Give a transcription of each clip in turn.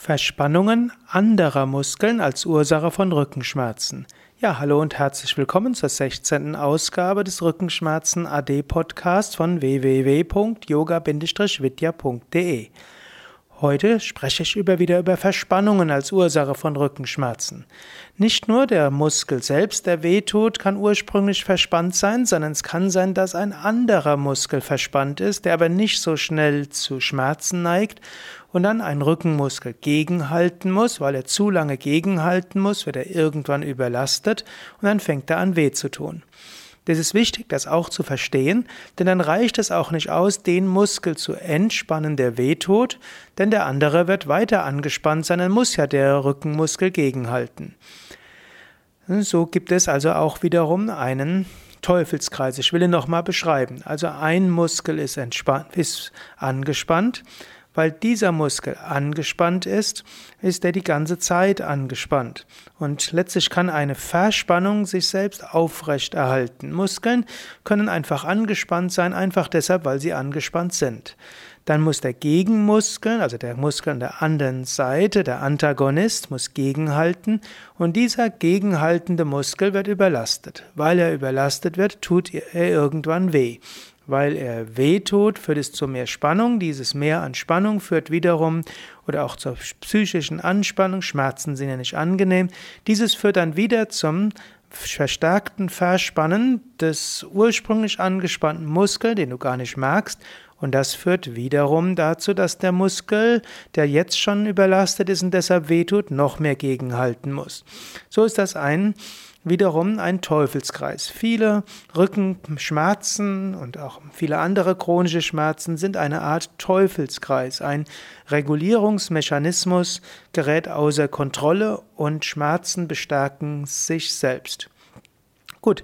Verspannungen anderer Muskeln als Ursache von Rückenschmerzen. Ja, hallo und herzlich willkommen zur 16. Ausgabe des Rückenschmerzen AD Podcasts von www.yoga-vidya.de. Heute spreche ich über wieder über Verspannungen als Ursache von Rückenschmerzen. Nicht nur der Muskel selbst, der wehtut, kann ursprünglich verspannt sein, sondern es kann sein, dass ein anderer Muskel verspannt ist, der aber nicht so schnell zu Schmerzen neigt und dann ein Rückenmuskel gegenhalten muss, weil er zu lange gegenhalten muss, wird er irgendwann überlastet und dann fängt er an weh zu tun. Das ist wichtig, das auch zu verstehen, denn dann reicht es auch nicht aus, den Muskel zu entspannen, der wehtut, denn der andere wird weiter angespannt sein, dann muss ja der Rückenmuskel gegenhalten. So gibt es also auch wiederum einen Teufelskreis. Ich will ihn nochmal beschreiben. Also ein Muskel ist, ist angespannt, weil dieser Muskel angespannt ist, ist er die ganze Zeit angespannt. Und letztlich kann eine Verspannung sich selbst aufrechterhalten. Muskeln können einfach angespannt sein, einfach deshalb, weil sie angespannt sind. Dann muss der Gegenmuskel, also der Muskel an der anderen Seite, der Antagonist, muss gegenhalten und dieser gegenhaltende Muskel wird überlastet. Weil er überlastet wird, tut er irgendwann weh weil er wehtut, führt es zu mehr Spannung. Dieses Mehr an Spannung führt wiederum oder auch zur psychischen Anspannung. Schmerzen sind ja nicht angenehm. Dieses führt dann wieder zum verstärkten Verspannen des ursprünglich angespannten Muskels, den du gar nicht merkst. Und das führt wiederum dazu, dass der Muskel, der jetzt schon überlastet ist und deshalb wehtut, noch mehr gegenhalten muss. So ist das ein wiederum ein Teufelskreis. Viele Rückenschmerzen und auch viele andere chronische Schmerzen sind eine Art Teufelskreis. Ein Regulierungsmechanismus gerät außer Kontrolle und Schmerzen bestärken sich selbst. Gut.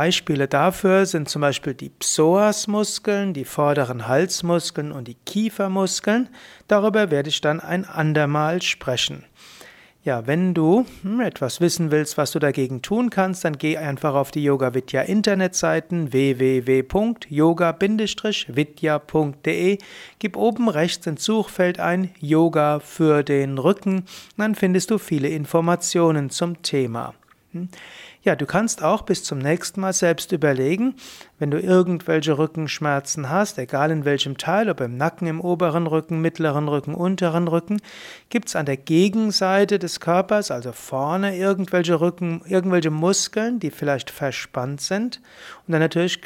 Beispiele dafür sind zum Beispiel die Psoasmuskeln, die vorderen Halsmuskeln und die Kiefermuskeln. Darüber werde ich dann ein andermal sprechen. Ja, wenn du hm, etwas wissen willst, was du dagegen tun kannst, dann geh einfach auf die Yoga Vidya Internetseiten www.yoga-vidya.de, gib oben rechts ins Suchfeld ein Yoga für den Rücken, dann findest du viele Informationen zum Thema. Hm? Ja, du kannst auch bis zum nächsten Mal selbst überlegen, wenn du irgendwelche Rückenschmerzen hast, egal in welchem Teil, ob im Nacken, im oberen Rücken, mittleren Rücken, unteren Rücken, gibt es an der Gegenseite des Körpers, also vorne, irgendwelche Rücken, irgendwelche Muskeln, die vielleicht verspannt sind. Und dann natürlich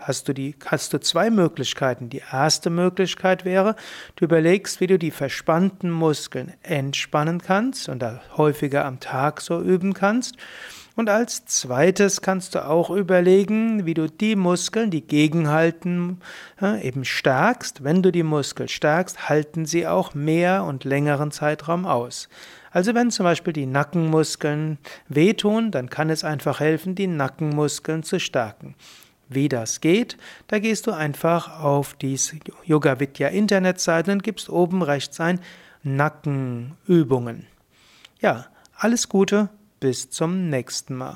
hast du die, hast du zwei Möglichkeiten. Die erste Möglichkeit wäre, du überlegst, wie du die verspannten Muskeln entspannen kannst und da häufiger am Tag so üben kannst. Und als zweites kannst du auch überlegen, wie du die Muskeln, die gegenhalten, eben stärkst. Wenn du die Muskeln stärkst, halten sie auch mehr und längeren Zeitraum aus. Also wenn zum Beispiel die Nackenmuskeln wehtun, dann kann es einfach helfen, die Nackenmuskeln zu stärken. Wie das geht, da gehst du einfach auf die Yoga Vidya Internetseite und gibst oben rechts ein Nackenübungen. Ja, alles Gute bis zum nächsten Mal.